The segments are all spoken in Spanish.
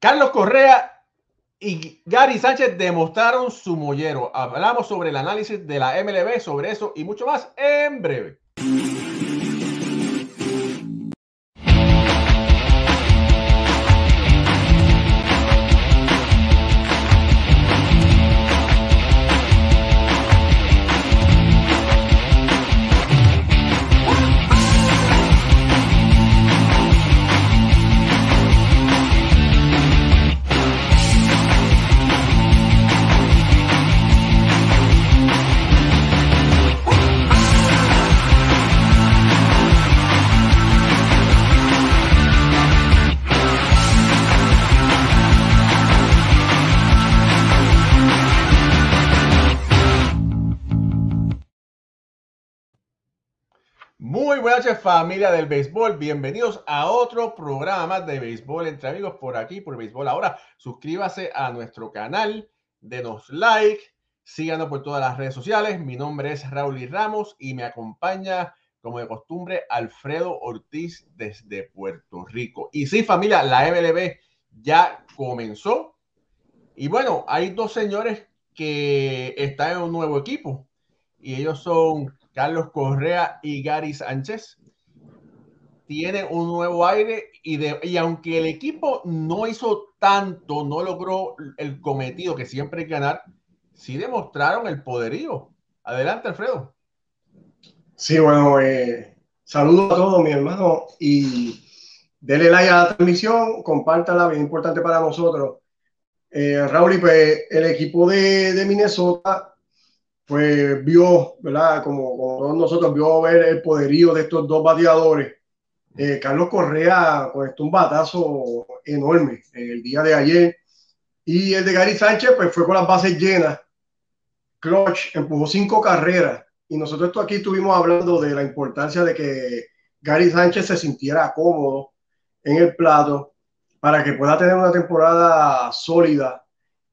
Carlos Correa y Gary Sánchez demostraron su mollero. Hablamos sobre el análisis de la MLB, sobre eso y mucho más en breve. Noches familia del béisbol, bienvenidos a otro programa de béisbol entre amigos por aquí, por béisbol ahora. Suscríbase a nuestro canal, denos like, síganos por todas las redes sociales. Mi nombre es Raúl y Ramos y me acompaña como de costumbre Alfredo Ortiz desde Puerto Rico. Y sí familia, la MLB ya comenzó. Y bueno, hay dos señores que están en un nuevo equipo y ellos son Carlos Correa y Gary Sánchez tienen un nuevo aire y, aunque el equipo no hizo tanto, no logró el cometido que siempre que ganar, sí demostraron el poderío. Adelante, Alfredo. Sí, bueno, eh, saludos a todos, mi hermano, y denle like a la transmisión, compártala, bien importante para nosotros. Eh, Raúl, pues el equipo de Minnesota pues vio, ¿verdad? Como, como, nosotros vio ver el poderío de estos dos bateadores. Eh, Carlos Correa conectó un batazo enorme el día de ayer. Y el de Gary Sánchez, pues fue con las bases llenas. Clutch empujó cinco carreras. Y nosotros esto aquí estuvimos hablando de la importancia de que Gary Sánchez se sintiera cómodo en el plato para que pueda tener una temporada sólida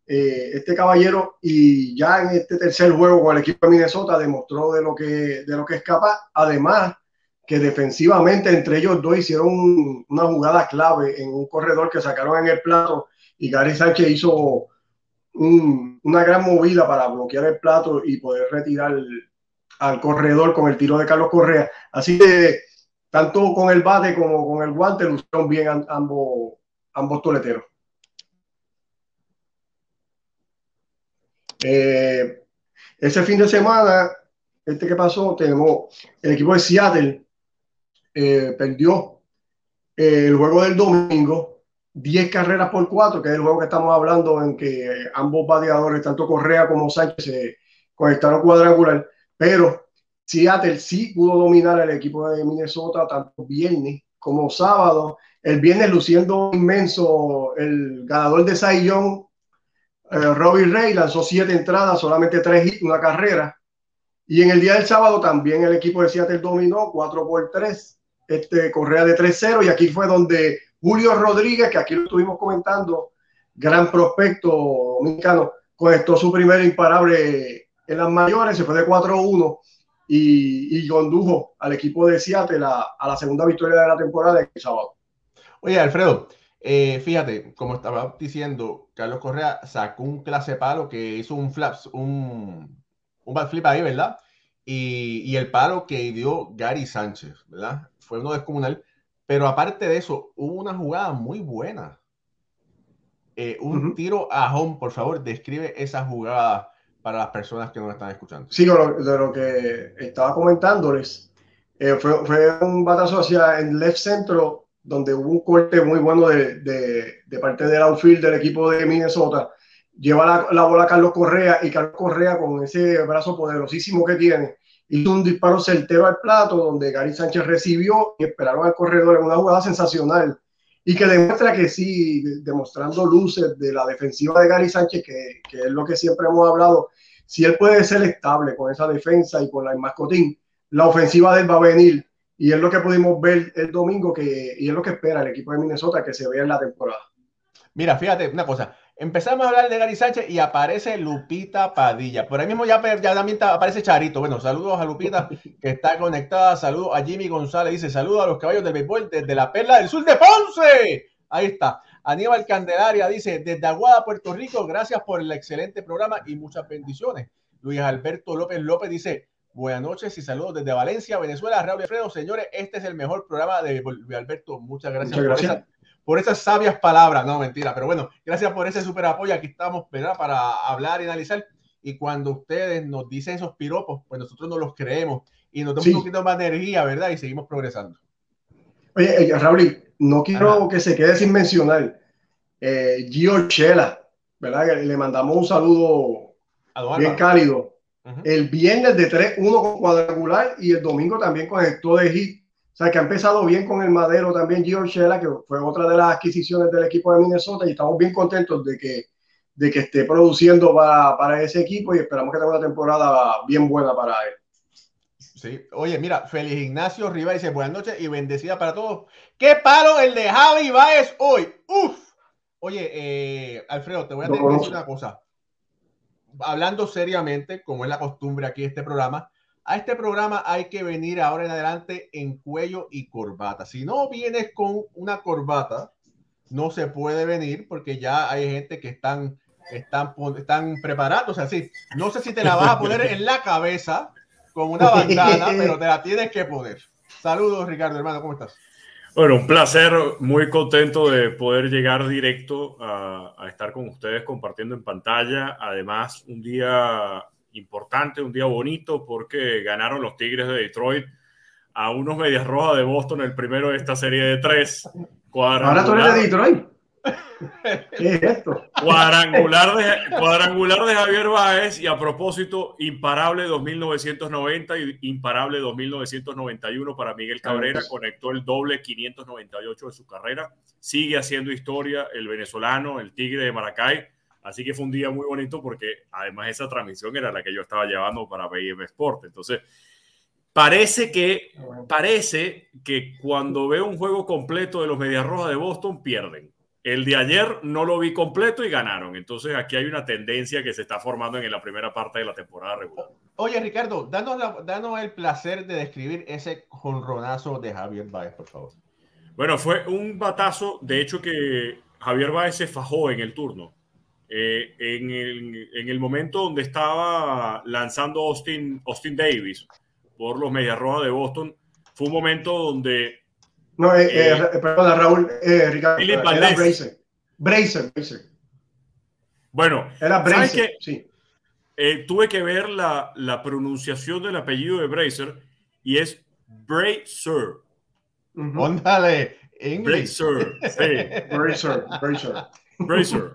eh, este caballero y ya en este tercer juego con el equipo de Minnesota demostró de lo que, de lo que es capaz. Además, que defensivamente entre ellos dos hicieron una jugada clave en un corredor que sacaron en el plato y Gary Sánchez hizo una gran movida para bloquear el plato y poder retirar al corredor con el tiro de Carlos Correa. Así que tanto con el bate como con el guante lucieron bien ambos, ambos toleteros. Eh, ese fin de semana, este que pasó, tenemos el equipo de Seattle eh, perdió eh, el juego del domingo, 10 carreras por 4, que es el juego que estamos hablando en que ambos bateadores, tanto Correa como Sánchez, se conectaron cuadrangular, pero Seattle sí pudo dominar el equipo de Minnesota tanto viernes como sábado. El viernes luciendo inmenso el ganador de Young, eh, Robbie Ray lanzó siete entradas, solamente tres hits, una carrera. Y en el día del sábado también el equipo de Seattle dominó 4 por 3, este, Correa de 3-0. Y aquí fue donde Julio Rodríguez, que aquí lo estuvimos comentando, gran prospecto dominicano, conectó su primer imparable en las mayores, se fue de 4-1 y, y, condujo al equipo de Seattle a, a la segunda victoria de la temporada el sábado. Oye, Alfredo, eh, fíjate, como estaba diciendo, Carlos Correa sacó un clase palo que hizo un flaps, un, un backflip ahí, ¿verdad? Y, y, el palo que dio Gary Sánchez, ¿verdad? Fue uno descomunal. Pero aparte de eso, hubo una jugada muy buena. Eh, un tiro a home, por favor, describe esa jugada para las personas que nos están escuchando. Sí, de lo, que estaba comentándoles, eh, fue, fue, un batazo hacia el left centro donde hubo un corte muy bueno de, de, parte del outfield del equipo de Minnesota. Lleva la, la, bola a Carlos Correa y Carlos Correa con ese brazo poderosísimo que tiene hizo un disparo certero al plato donde Gary Sánchez recibió y esperaron al corredor en una jugada sensacional y que demuestra que sí, demostrando luces de la defensiva de Gary Sánchez, que, que es lo que siempre hemos hablado, si él puede ser estable con esa defensa y con la mascotín, la ofensiva de él va a venir y es lo que pudimos ver el domingo que, y es lo que espera el equipo de Minnesota que se vea en la temporada. Mira, fíjate una cosa. Empezamos a hablar de Gary Sánchez y aparece Lupita Padilla. Por ahí mismo ya, ya también aparece Charito. Bueno, saludos a Lupita que está conectada. Saludos a Jimmy González. Dice saludos a los caballos del béisbol desde la perla del sur de Ponce. Ahí está. Aníbal Candelaria dice, desde Aguada, Puerto Rico, gracias por el excelente programa y muchas bendiciones. Luis Alberto López López dice, buenas noches y saludos desde Valencia, Venezuela. Raúl Alfredo, señores, este es el mejor programa de Alberto. Muchas gracias, gracias. Por, esas sabias palabras. No, mentira, pero bueno, gracias por ese super apoyo. Aquí estamos, ¿verdad? Para hablar y analizar. Y cuando ustedes nos dicen esos piropos, pues nosotros no los creemos y nos damos un poquito más de energía, ¿verdad? Y seguimos progresando. Oye, eh, Raúl, no quiero que se quede sin mencionar eh, Gio Chela, ¿verdad? Le mandamos un saludo bien cálido. El viernes de 3-1 con cuadrangular y el domingo también conectó de hit. O sea, que ha empezado bien con el madero también Gio Chela, que fue otra de las adquisiciones del equipo de Minnesota y estamos bien contentos de que, de que esté produciendo para, para ese equipo y esperamos que tenga una temporada bien buena para él. Sí, oye, mira, Feliz Ignacio Riva dice buenas noches y bendecida para todos. ¡Qué palo el de Javi Baez hoy! ¡Uf! Oye, eh, Alfredo, te voy a decir una cosa. Hablando seriamente, como es la costumbre aquí este programa, a este programa hay que venir ahora en adelante en cuello y corbata. Si no vienes con una corbata, no se puede venir porque ya hay gente que están, están, están preparándose así. No sé si te la vas a poner en la cabeza con una bandana, pero te la tienes que poner. Saludos, Ricardo, hermano, ¿cómo estás? Bueno, un placer, muy contento de poder llegar directo a, estar con ustedes compartiendo en pantalla. Además, un día importante, un día bonito, porque ganaron los Tigres de Detroit a unos Medias Rojas de Boston, el primero de esta serie de tres. Ahora tú eres de Detroit. ¿Qué es esto? Cuadrangular de, cuadrangular de Javier Báez y a propósito, imparable 2990 y imparable 2991 para Miguel Cabrera. Conectó el doble 598 de su carrera. Sigue haciendo historia el venezolano, el Tigre de Maracay. Así que fue un día muy bonito porque además esa transmisión era la que yo estaba llevando para BM Sport. Entonces, parece que, parece que cuando veo un juego completo de los Medias Rojas de Boston, pierden el de ayer no lo vi completo y ganaron. Entonces aquí hay una tendencia que se está formando en la primera parte de la temporada regular. Oye, Ricardo, danos, el placer de describir ese jonronazo de Javier Baez, por favor. Bueno, fue un batazo, de hecho que Javier Baez se fajó en el turno. Eh, en, el, momento donde estaba lanzando Austin, Austin Davis por los Medias Rojas de Boston, fue un momento donde no, eh, eh, eh, perdón, Raúl, Ricardo. Era Bracer. Bracer, Bracer. Bueno, era Bracer, sí. tuve que ver la, la, pronunciación del apellido de Bracer y es Bracer. Póndale, Bracer, sí. Bracer, Bracer. Bracer.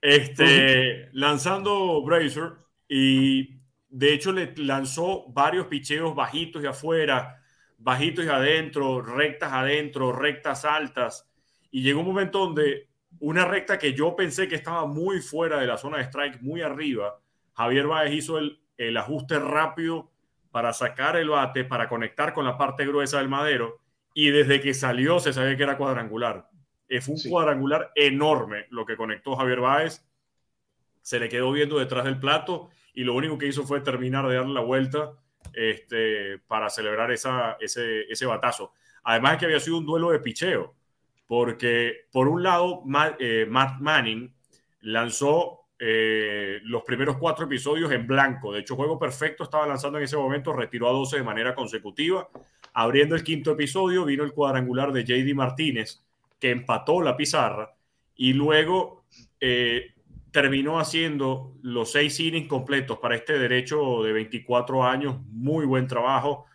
Este, lanzando Bracer y de hecho le lanzó varios picheos bajitos de afuera bajitos y adentro, rectas adentro, rectas altas. Y llegó un momento donde una recta que yo pensé que estaba muy fuera de la zona de strike, muy arriba, Javier Báez hizo el, el ajuste rápido para sacar el bate, para conectar con la parte gruesa del madero. Y desde que salió se sabía que era cuadrangular. Eh, fue un cuadrangular enorme lo que conectó Javier Báez. Se le quedó viendo detrás del plato y lo único que hizo fue terminar de darle la vuelta este, para celebrar esa, ese, ese batazo. Además de que había sido un duelo de picheo, porque por un lado eh, Matt, Manning lanzó eh, los primeros cuatro episodios en blanco. De hecho, juego perfecto estaba lanzando en ese momento, retiró a 12 de manera consecutiva. Abriendo el quinto episodio, vino el cuadrangular de JD Martínez, que empató la pizarra. Y luego eh, terminó haciendo los seis innings completos para este derecho de 24 años. Muy buen trabajo.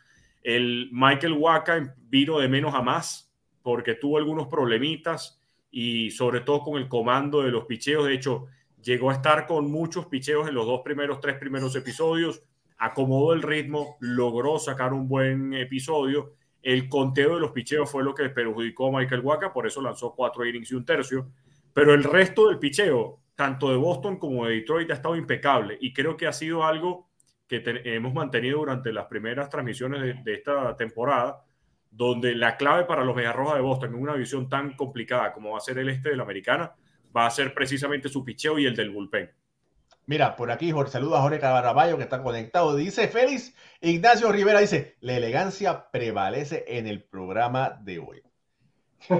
El Michael Waka vino de menos a más porque tuvo algunos problemitas y sobre todo con el comando de los picheos. De hecho, llegó a estar con muchos picheos en los dos primeros, tres primeros episodios. Acomodó el ritmo, logró sacar un buen episodio. El conteo de los picheos fue lo que perjudicó a Michael Waka, por eso lanzó cuatro innings y un tercio. Pero el resto del picheo tanto de Boston como de Detroit ha estado impecable y creo que ha sido algo que hemos mantenido durante las primeras transmisiones de, esta temporada, donde la clave para los Rojas de Boston en una visión tan complicada como va a ser el este de la americana, va a ser precisamente su picheo y el del bullpen. Mira, por aquí Jorge, saluda a Jorge Caraballo que está conectado. Dice Félix Ignacio Rivera, dice, la elegancia prevalece en el programa de hoy.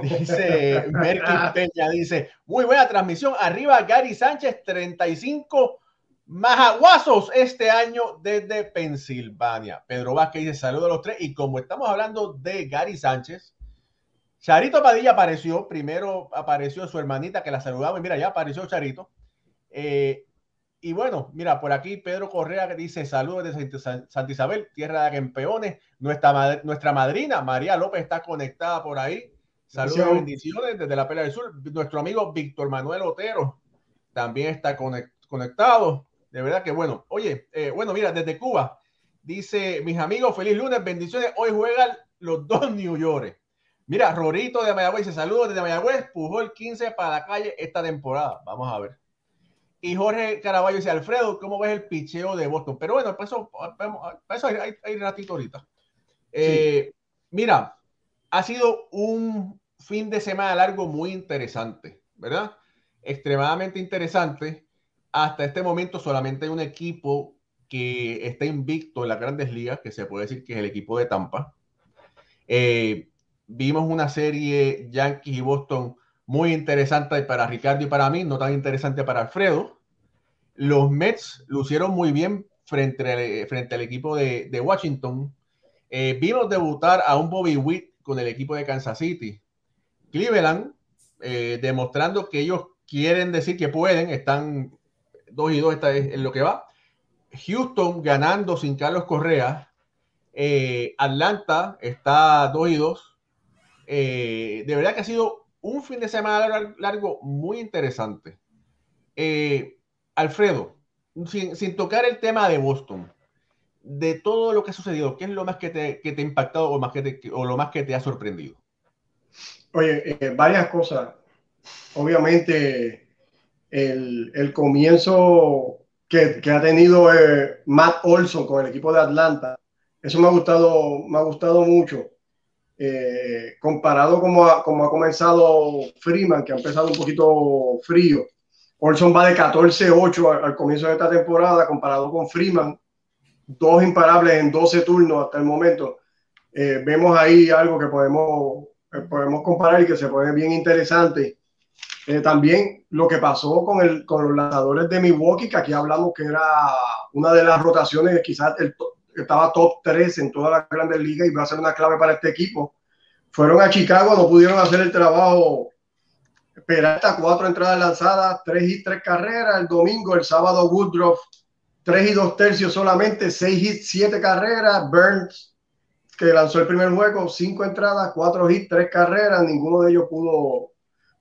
Dice Merkel Peña, dice, muy buena transmisión. Arriba Gary Sánchez, 35 majaguazos este año desde Pensilvania. Pedro Vázquez dice, saludos a los tres. Y como estamos hablando de Gary Sánchez, Charito Padilla apareció, primero apareció su hermanita que la saludaba y mira, ya apareció Charito. Eh, y bueno, mira, por aquí Pedro Correa dice saludos desde Santa Isabel, tierra de campeones. Nuestra, nuestra madrina María López está conectada por ahí. Saludos y bendiciones desde la Pelea del Sur. Nuestro amigo Víctor Manuel Otero también está conectado. De verdad que bueno. Oye, eh, bueno, mira, desde Cuba dice, mis amigos, feliz lunes, bendiciones. Hoy juegan los dos New York. Mira, Rorito de Mayagüez dice saludos desde Mayagüez, pujó el 15 para la calle esta temporada. Vamos a ver. Y Jorge Caraballo dice, Alfredo, ¿cómo ves el picheo de Boston? Pero bueno, para eso, eso hay, hay, ratito ahorita. Eh, mira, ha sido un fin de semana largo muy interesante, ¿verdad? Extremadamente interesante. Hasta este momento solamente hay un equipo que está invicto en las grandes ligas, que se puede decir que es el equipo de Tampa. Eh, vimos una serie Yankees y Boston muy interesante para Ricardo y para mí, no tan interesante para Alfredo. Los Mets lucieron muy bien frente, frente al equipo de, Washington. Eh, vimos debutar a un Bobby Witt con el equipo de Kansas City. Cleveland, eh, demostrando que ellos quieren decir que pueden, están 2 y 2 en lo que va. Houston ganando sin Carlos Correa. Eh, Atlanta está 2 y 2. Eh, de verdad que ha sido un fin de semana largo muy interesante. Alfredo, sin, tocar el tema de Boston, de todo lo que ha sucedido, ¿qué es lo más que te, que te ha impactado o, más que o lo más que te ha sorprendido? Oye, eh, varias cosas. Obviamente, el, comienzo que, ha tenido eh, Matt Olson con el equipo de Atlanta, eso me ha gustado, me ha gustado mucho. Eh, comparado como ha, como ha comenzado Freeman, que ha empezado un poquito frío. Olson va de 14-8 al, comienzo de esta temporada, comparado con Freeman, dos imparables en 12 turnos hasta el momento. vemos ahí algo que podemos podemos comparar y que se pone bien interesante. Eh, también lo que pasó con, el, con los lanzadores de Milwaukee, que aquí hablamos que era una de las rotaciones, quizás el estaba top 3 en toda la grandes ligas y va a ser una clave para este equipo. Fueron a Chicago, no pudieron hacer el trabajo. Peralta, cuatro entradas lanzadas, tres y tres carreras. El domingo, el sábado, Woodruff, tres y dos tercios solamente, seis hits, siete carreras. Burns, que lanzó el primer juego, cinco entradas, cuatro hits, tres carreras, ninguno de ellos pudo,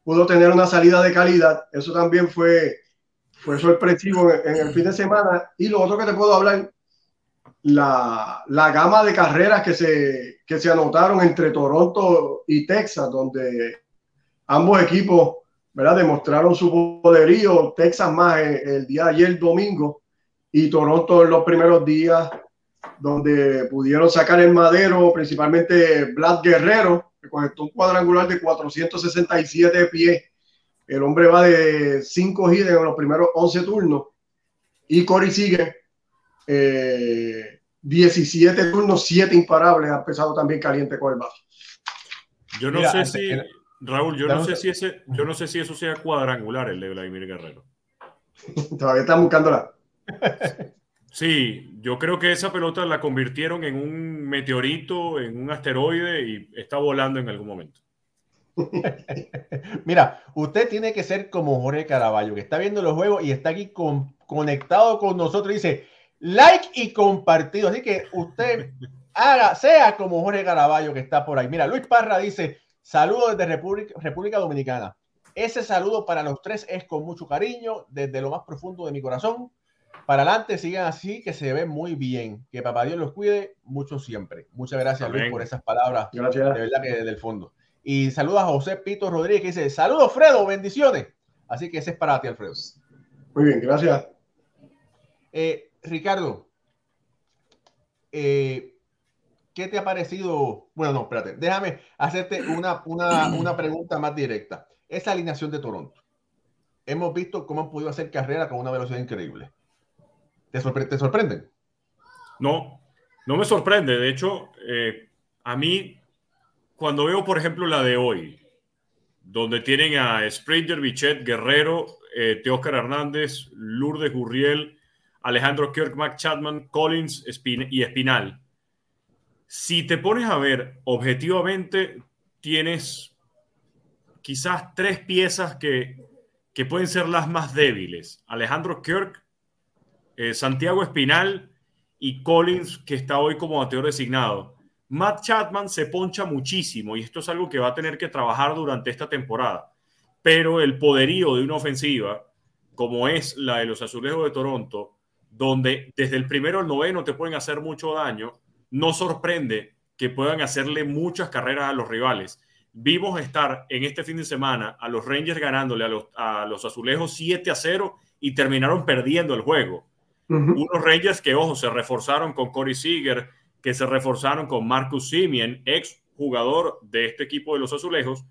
pudo tener una salida de calidad. Eso también fue, fue sorpresivo en, el fin de semana. Y lo otro que te puedo hablar, la, la gama de carreras que se, que se anotaron entre Toronto y Texas, donde ambos equipos ¿verdad? demostraron su poderío. Texas más el, el día de ayer, domingo, y Toronto en los primeros días donde pudieron sacar el madero, principalmente Vlad Guerrero, que conectó un cuadrangular de 467 pies. El hombre va de 5 hits en los primeros 11 turnos. Y Cory sigue 17 eh, turnos, 7 imparables. Ha empezado también caliente con el bajo. Yo no sé si, Raúl, yo no sé si ese, yo no sé si eso sea cuadrangular el de Vladimir Guerrero. Todavía están buscándola. Sí, yo creo que esa pelota la convirtieron en un meteorito, en un asteroide y está volando en algún momento. Mira, usted tiene que ser como Jorge Caraballo, que está viendo los juegos y está aquí conectado con nosotros. Dice like y compartido. Así que usted haga, sea como Jorge Caraballo, que está por ahí. Mira, Luis Parra dice: Saludos desde República, República Dominicana. Ese saludo para los tres es con mucho cariño, desde lo más profundo de mi corazón para adelante, sigan así, que se ven muy bien. Que papá Dios los cuide mucho siempre. Muchas gracias, Luis, por esas palabras. Gracias. De verdad que desde el fondo. Y saludos a José Pito Rodríguez, que dice: Saludos, Fredo, bendiciones. Así que ese es para ti, Alfredo. Muy bien, gracias. Eh, Ricardo, eh, ¿qué te ha parecido? Bueno, no, espérate, déjame hacerte una, una, una pregunta más directa. Esa alineación de Toronto. Hemos visto cómo han podido hacer carrera con una velocidad increíble. ¿Te, sorprende? No, no me sorprende. De hecho, eh, a mí, cuando veo, por ejemplo, la de hoy, donde tienen a Springer, Bichet, Guerrero, eh, Teóscar Hernández, Lourdes Gurriel, Alejandro Kirk, Mac Chapman, Collins y Espinal. Si te pones a ver objetivamente, tienes quizás tres piezas que, que pueden ser las más débiles. Alejandro Kirk, eh, Santiago Espinal y Collins, que está hoy como bateador designado. Matt Chapman se poncha muchísimo y esto es algo que va a tener que trabajar durante esta temporada. Pero el poderío de una ofensiva, como es la de los Azulejos de Toronto, donde desde el primero al noveno te pueden hacer mucho daño, no sorprende que puedan hacerle muchas carreras a los rivales. Vimos estar en este fin de semana a los Rangers ganándole a los, a los Azulejos 7 a 0 y terminaron perdiendo el juego. Unos Rangers que, ojo, se reforzaron con Corey Seager, que se reforzaron con Marcus Simien, ex jugador de este equipo de los Azulejos,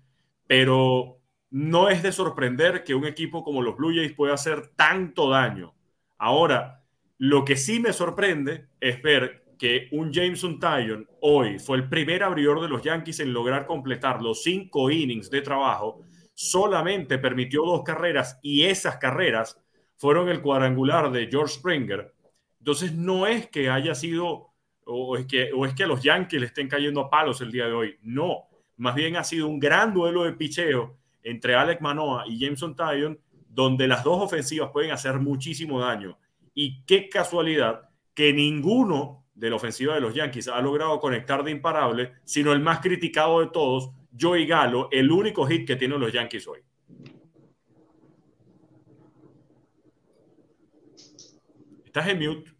pero no es de sorprender que un equipo como los Blue Jays pueda hacer tanto daño. Ahora, lo que sí me sorprende es ver que un Jameson Tyon hoy fue el primer abridor de los Yankees en lograr completar los cinco innings de trabajo, solamente permitió dos carreras y esas carreras fueron el cuadrangular de George Springer. Entonces no es que haya sido o es que, o es que los Yankees le estén cayendo a palos el día de hoy. No, más bien ha sido un gran duelo de picheo entre Alec Manoa y Jameson Tyon, donde las dos ofensivas pueden hacer muchísimo daño. Y qué casualidad que ninguno de la ofensiva de los Yankees ha logrado conectar de imparable, sino el más criticado de todos, Joey Galo, el único hit que tienen los Yankees hoy. Estás en mute.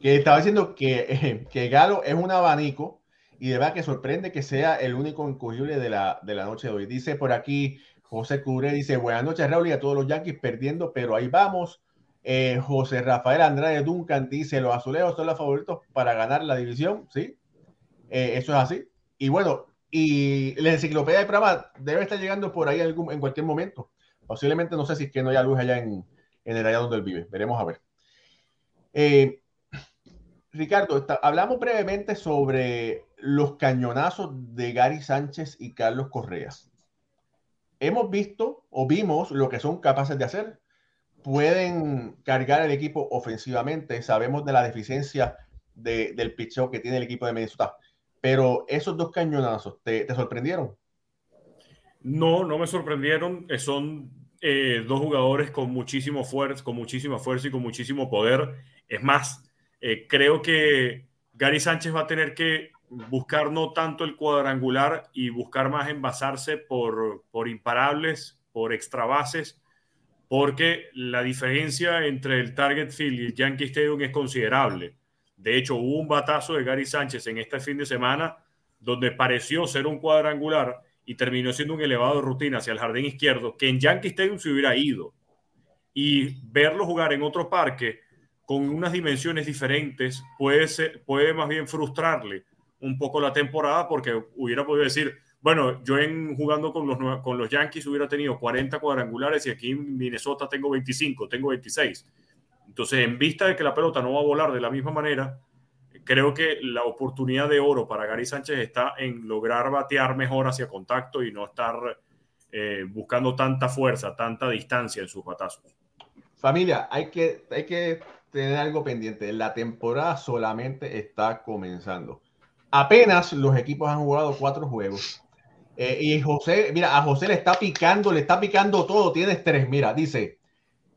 Que estaba diciendo que, que Galo es un abanico y de verdad que sorprende que sea el único incogible de la, de la noche de hoy. Dice por aquí José Cubre, dice buenas noches Raúl y a todos los Yankees perdiendo, pero ahí vamos. Eh, José Rafael Andrade Duncan dice los azulejos son los favoritos para ganar la división, ¿sí? Eh, eso es así. Y bueno, y la enciclopedia de programa debe estar llegando por ahí en cualquier momento. Posiblemente no sé si es que no haya luz allá en, en el área donde él vive. Veremos a ver. Eh, Ricardo, hablamos brevemente sobre los cañonazos de Gary Sánchez y Carlos Correa. Hemos visto o vimos lo que son capaces de hacer. Pueden cargar el equipo ofensivamente. Sabemos de la deficiencia del pitcher que tiene el equipo de Minnesota. Pero esos dos cañonazos, ¿te, sorprendieron? No, no me sorprendieron. Son eh, dos jugadores con muchísimo fuerza, con muchísima fuerza y con muchísimo poder es más, eh, creo que Gary Sánchez va a tener que buscar no tanto el cuadrangular y buscar más envasarse por, por imparables, por extra bases, porque la diferencia entre el Target Field y el Yankee Stadium es considerable. De hecho, hubo un batazo de Gary Sánchez en este fin de semana donde pareció ser un cuadrangular y terminó siendo un elevado de rutina hacia el jardín izquierdo, que en Yankee Stadium se hubiera ido. Y verlo jugar en otro parque con unas dimensiones diferentes puede, puede más bien frustrarle un poco la temporada porque hubiera podido decir, bueno, yo en jugando con los, con los Yankees hubiera tenido 40 cuadrangulares y aquí en Minnesota tengo 25, tengo 26. Entonces, en vista de que la pelota no va a volar de la misma manera, creo que la oportunidad de oro para Gary Sánchez está en lograr batear mejor hacia contacto y no estar eh, buscando tanta fuerza, tanta distancia en sus batazos. Familia, hay que, hay que tener algo pendiente. La temporada solamente está comenzando. Apenas los equipos han jugado cuatro juegos. Eh, y José, mira, a José le está picando, le está picando todo. Tienes tres. Mira, dice,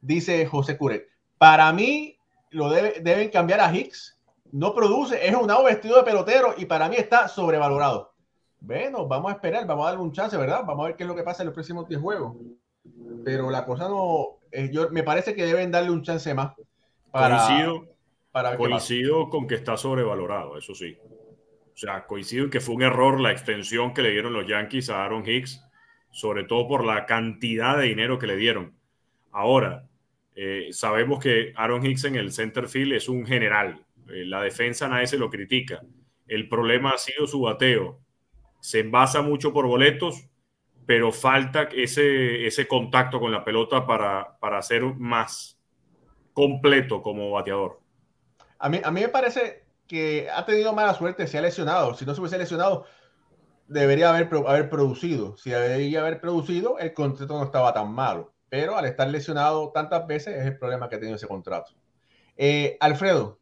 dice José Cure. Para mí, lo deben cambiar a Hicks. No produce, es un vestido de pelotero y para mí está sobrevalorado. Bueno, vamos a esperar, vamos a darle un chance, ¿verdad? Vamos a ver qué es lo que pasa en los próximos 10 juegos. Pero la cosa no, eh, yo, me parece que deben darle un chance más coincido, coincido con que está sobrevalorado, eso sí. O sea, coincido en que fue un error la extensión que le dieron los Yankees a Aaron Hicks, sobre todo por la cantidad de dinero que le dieron. Ahora, eh, sabemos que Aaron Hicks en el center field es un general. Eh, la defensa nadie se lo critica. El problema ha sido su bateo. Se envasa mucho por boletos, pero falta ese, ese contacto con la pelota para, para hacer más completo como bateador. A mí, a mí me parece que ha tenido mala suerte, se ha lesionado. Si no se hubiese lesionado, debería haber, haber producido. Si debería haber producido, el contrato no estaba tan malo. Pero al estar lesionado tantas veces es el problema que ha tenido ese contrato. Eh, Alfredo,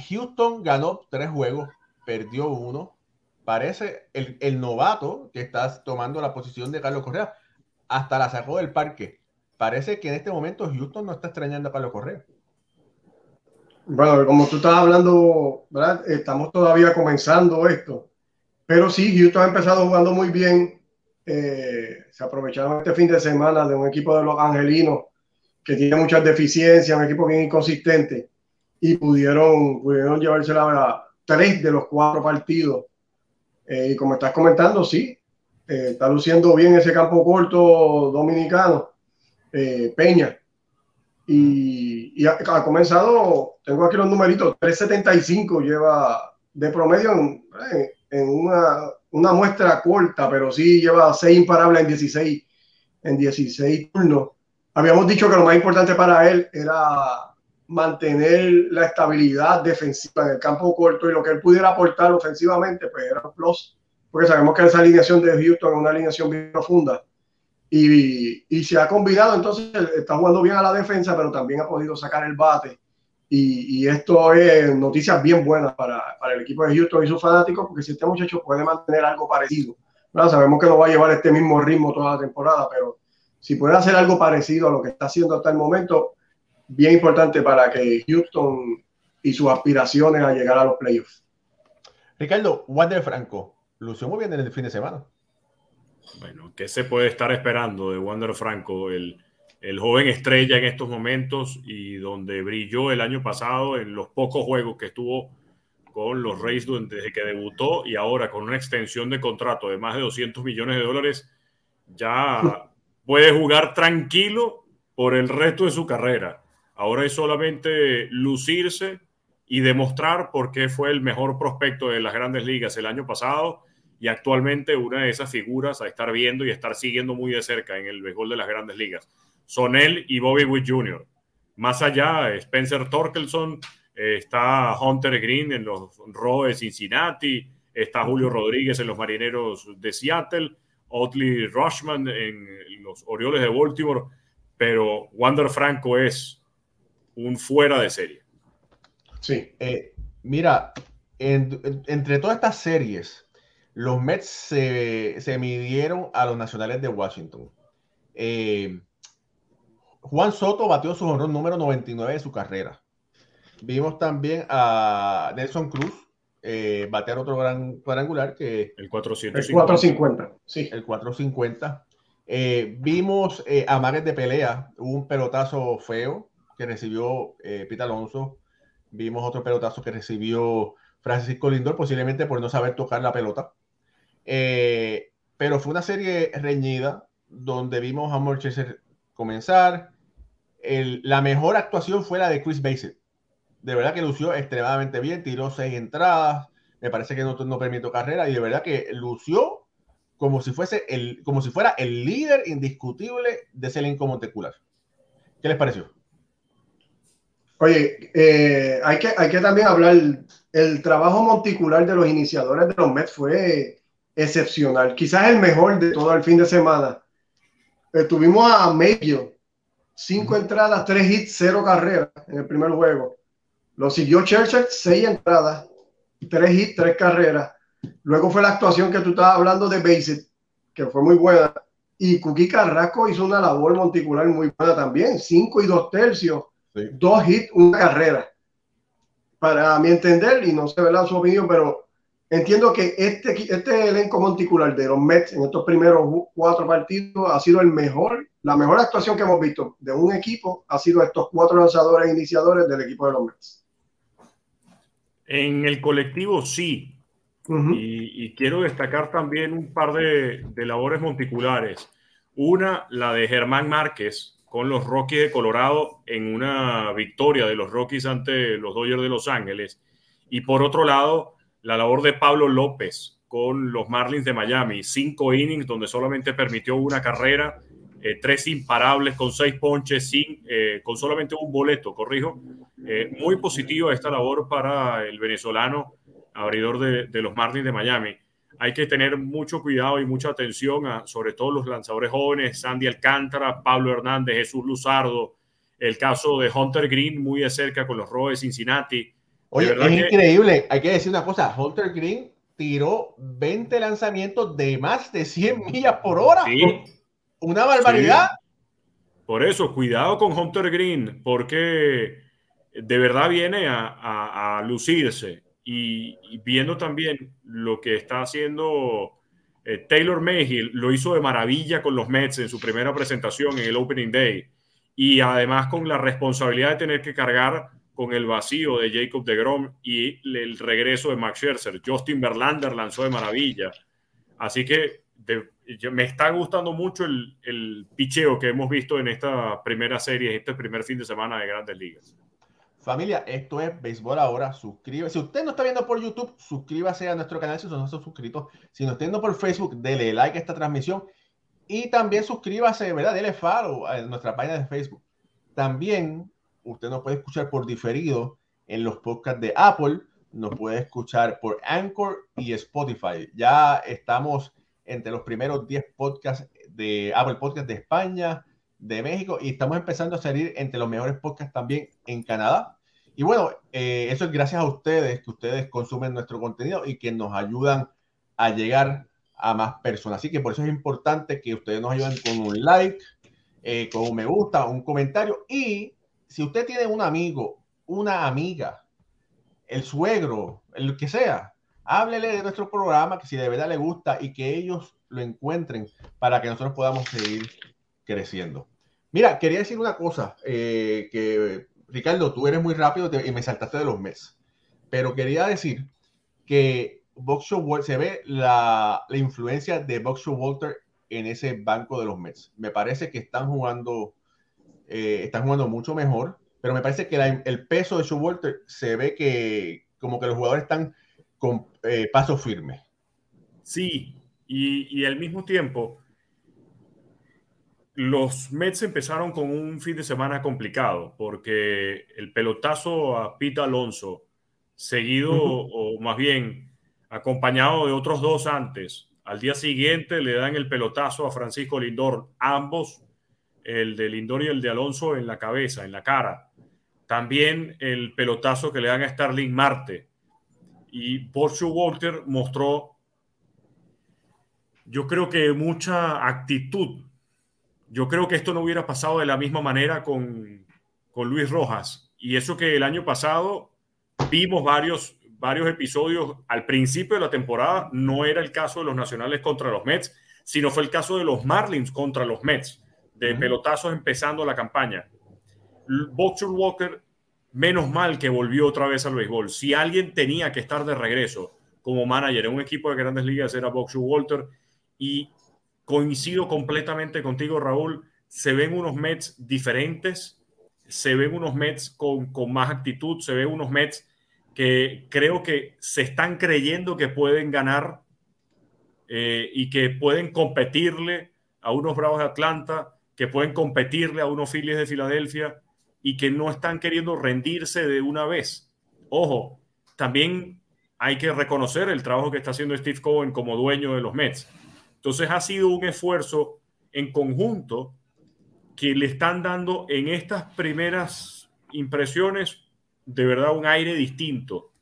Houston ganó tres juegos, perdió uno. Parece el, el novato que está tomando la posición de Carlos Correa, hasta la sacó del parque. Parece que en este momento Houston no está extrañando a Carlos Correa. Bueno, como tú estabas hablando. Estamos todavía comenzando esto. Pero sí, Houston ha empezado jugando muy bien. Eh, se aprovecharon este fin de semana de un equipo de los angelinos que tiene muchas deficiencias, un equipo bien inconsistente, y pudieron, pudieron llevarse a tres de los cuatro partidos. Eh, y como estás comentando, sí, eh, está luciendo bien ese campo corto dominicano, Peña. Y, ha, comenzado, tengo aquí los numeritos, 375 lleva de promedio en, en una, una, muestra corta, pero sí lleva seis imparables en 16, en 16 turnos. Habíamos dicho que lo más importante para él era mantener la estabilidad defensiva en el campo corto y lo que él pudiera aportar ofensivamente, pues era un plus, porque sabemos que esa alineación de Houston es una alineación bien profunda. Y, y se ha combinado, entonces está jugando bien a la defensa, pero también ha podido sacar el bate y, esto es noticias bien buenas para, para, el equipo de Houston y sus fanáticos, porque si este muchacho puede mantener algo parecido, sabemos que no va a llevar este mismo ritmo toda la temporada, pero si puede hacer algo parecido a lo que está haciendo hasta el momento, bien importante para que Houston y sus aspiraciones a llegar a los playoffs. Ricardo, Wander Franco, lució muy bien en el fin de semana. Bueno, ¿qué se puede estar esperando de Wander Franco? El, el joven estrella en estos momentos y donde brilló el año pasado en los pocos juegos que estuvo con los Rays desde que debutó y ahora con una extensión de contrato de más de 200 millones de dólares, ya puede jugar tranquilo por el resto de su carrera. Ahora es solamente lucirse y demostrar por qué fue el mejor prospecto de las grandes ligas el año pasado y actualmente una de esas figuras a estar viendo y estar siguiendo muy de cerca en el béisbol de las grandes ligas son él y Bobby Witt Jr. Más allá, Spencer Torkelson, eh, está Hunter Green en los Rojos de Cincinnati, está Julio Rodríguez en los Marineros de Seattle, Otley Rushman en los Orioles de Baltimore, pero Wander Franco es un fuera de serie. Sí. Eh, mira, entre todas estas series, los Mets se, midieron a los Nacionales de Washington. Eh, Juan Soto batió su honor número 99 de su carrera. Vimos también a Nelson Cruz eh, batear otro gran cuadrangular que el 450. El 450, sí. El 450. Eh, vimos eh, a Mares de pelea, hubo un pelotazo feo que recibió eh, Pita Alonso. Vimos otro pelotazo que recibió Francisco Lindor, posiblemente por no saber tocar la pelota. pero fue una serie reñida donde vimos a Morchester comenzar. la mejor actuación fue la de Chris Bassett. De verdad que lució extremadamente bien, tiró seis entradas, me parece que no, no permitió carrera y de verdad que lució como si fuese el, como si fuera el líder indiscutible de ese elenco montecular. ¿Qué les pareció? Oye, eh, hay, que, hay que también hablar, el trabajo monticular de los iniciadores de los Mets fue excepcional, quizás el mejor de todo el fin de semana. Eh, tuvimos a Medio, cinco entradas, tres hits, cero carreras en el primer juego. Lo siguió Churchill, seis entradas, tres hits, tres carreras. Luego fue la actuación que tú estabas hablando de Basic, que fue muy buena. Y Cookie Carrasco hizo una labor monticular muy buena también, cinco y dos tercios, dos hits, una carrera. Para mi entender, y no sé ¿verdad? su opinión, pero Entiendo que este, este elenco monticular de los Mets en estos primeros cuatro partidos ha sido el mejor, la mejor actuación que hemos visto de un equipo ha sido estos cuatro lanzadores iniciadores del equipo de los Mets. En el colectivo sí. y, quiero destacar también un par de, de labores monticulares. Una, la de Germán Márquez con los Rockies de Colorado en una victoria de los Rockies ante los Dodgers de Los Ángeles. Y por otro lado, la labor de Pablo López con los Marlins de Miami, cinco innings donde solamente permitió una carrera, eh, tres imparables con seis ponches, sin, eh, con solamente un boleto, corrijo. Eh, muy positiva esta labor para el venezolano abridor de, los Marlins de Miami. Hay que tener mucho cuidado y mucha atención a sobre todo los lanzadores jóvenes, Sandy Alcántara, Pablo Hernández, Jesús Luzardo, el caso de Hunter Green muy de cerca con los de Cincinnati. Oye, es increíble, hay que decir una cosa, Hunter Green tiró 20 lanzamientos de más de 100 millas por hora. Sí. Una barbaridad. Por eso, cuidado con Hunter Green, porque de verdad viene a, lucirse. Y, viendo también lo que está haciendo eh, Taylor Mayhill, lo hizo de maravilla con los Mets en su primera presentación en el Opening Day. Y además con la responsabilidad de tener que cargar con el vacío de Jacob de Grom y el regreso de Max Scherzer. Justin Verlander lanzó de maravilla. Así que me está gustando mucho el, el, picheo que hemos visto en esta primera serie, este primer fin de semana de Grandes Ligas. Familia, esto es Béisbol Ahora. Suscríbase. Si usted no está viendo por YouTube, suscríbase a nuestro canal si no está suscrito. Si no está viendo por Facebook, dele like a esta transmisión. Y también suscríbase, ¿verdad? Dele follow a nuestra página de Facebook. También usted nos puede escuchar por diferido en los podcasts de Apple, nos puede escuchar por Anchor y Spotify. Ya estamos entre los primeros 10 podcasts de Apple Podcast de España, de México, y estamos empezando a salir entre los mejores podcasts también en Canadá. Y bueno, eh, eso es gracias a ustedes, que ustedes consumen nuestro contenido y que nos ayudan a llegar a más personas. Así que por eso es importante que ustedes nos ayuden con un like, eh, con un me gusta, un comentario y si usted tiene un amigo, una amiga, el suegro, el que sea, háblele de nuestro programa, que si de verdad le gusta y que ellos lo encuentren para que nosotros podamos seguir creciendo. Mira, quería decir una cosa, eh, que Ricardo, tú eres muy rápido y me saltaste de los meses, pero quería decir que Boxer se ve la, influencia de Boxer Walter en ese banco de los Mets. Me parece que están jugando eh, están jugando mucho mejor, pero me parece que el peso de Walter se ve que como que los jugadores están con eh, paso firme. Sí, y, al mismo tiempo, los Mets empezaron con un fin de semana complicado, porque el pelotazo a Pete Alonso, seguido o más bien acompañado de otros dos antes, al día siguiente le dan el pelotazo a Francisco Lindor, ambos el de Lindor y el de Alonso en la cabeza, en la cara. También el pelotazo que le dan a Starling Marte. Y Porsche Walter mostró, yo creo que mucha actitud. Yo creo que esto no hubiera pasado de la misma manera con, con Luis Rojas. Y eso que el año pasado vimos varios, varios episodios al principio de la temporada, no era el caso de los Nacionales contra los Mets, sino fue el caso de los Marlins contra los Mets de pelotazos empezando la campaña. Boxer Walker, menos mal que volvió otra vez al béisbol. Si alguien tenía que estar de regreso como manager en un equipo de grandes ligas era Boxer Walter y coincido completamente contigo, Raúl. Se ven unos Mets diferentes, se ven unos Mets con, con más actitud, se ven unos Mets que creo que se están creyendo que pueden ganar eh, y que pueden competirle a unos Bravos de Atlanta que pueden competirle a unos Phillies de Filadelfia y que no están queriendo rendirse de una vez. Ojo, también hay que reconocer el trabajo que está haciendo Steve Cohen como dueño de los Mets. Entonces ha sido un esfuerzo en conjunto que le están dando en estas primeras impresiones de verdad un aire distinto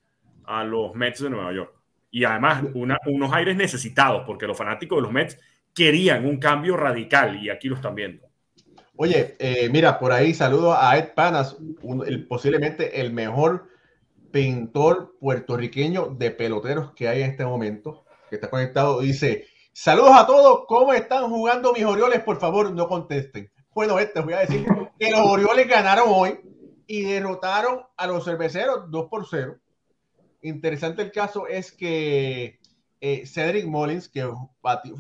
a los Mets de Nueva York. Y además unos aires necesitados, porque los fanáticos de los Mets querían un cambio radical y aquí lo están viendo. Oye, eh, mira, por ahí saludo a Ed Panas, posiblemente el mejor pintor puertorriqueño de peloteros que hay en este momento, que está conectado. Dice, saludos a todos, ¿cómo están jugando mis Orioles? Por favor, no contesten. Bueno, te voy a decir que los Orioles ganaron hoy y derrotaron a los cerveceros 2 por 0. Interesante el caso es que eh, Cedric Mullins, que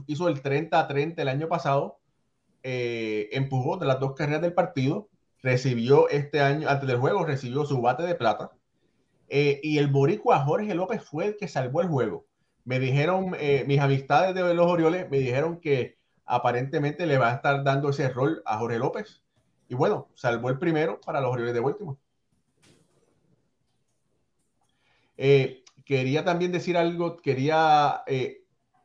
hizo el 30 a 30 el año pasado, eh, empujó de las dos carreras del partido, recibió este año, antes del juego, recibió su bate de plata. Eh, y el boricua Jorge López fue el que salvó el juego. Me dijeron, eh, mis amistades de los Orioles me dijeron que aparentemente le va a estar dando ese rol a Jorge López. Y bueno, salvó el primero para los Orioles de Baltimore. quería también decir algo, quería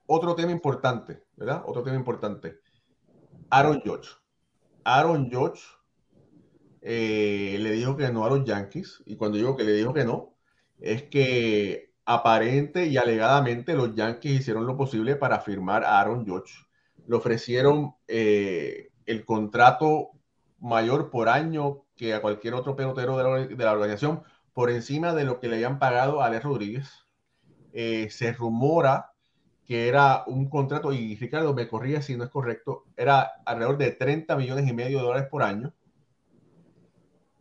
otro tema importante, ¿verdad? Otro tema importante. Aaron George. Aaron George eh, le dijo que no a los Yankees. Y cuando digo que le dijo que no, es que aparente y alegadamente los Yankees hicieron lo posible para firmar a Aaron George. Le ofrecieron eh, el contrato mayor por año que a cualquier otro pelotero de la, organización, por encima de lo que le habían pagado a Alex Rodríguez. Eh, se rumora que era un contrato, y Ricardo me corría si no es correcto, era alrededor de 30 millones y medio de dólares por año.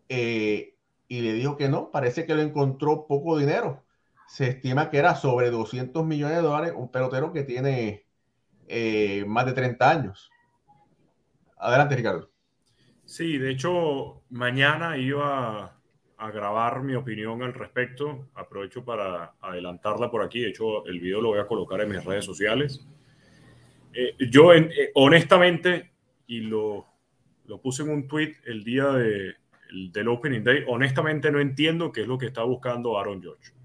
Eh, y le dijo que no, parece que lo encontró poco dinero. Se estima que era sobre 200 millones de dólares un pelotero que tiene eh, más de 30 años. Adelante, Ricardo. Sí, de hecho, mañana iba a grabar mi opinión al respecto. Aprovecho para adelantarla por aquí. De hecho, el video lo voy a colocar en mis redes sociales. Eh, yo, eh, honestamente, y lo, lo, puse en un tweet el día de, del Opening Day, honestamente no entiendo qué es lo que está buscando Aaron George.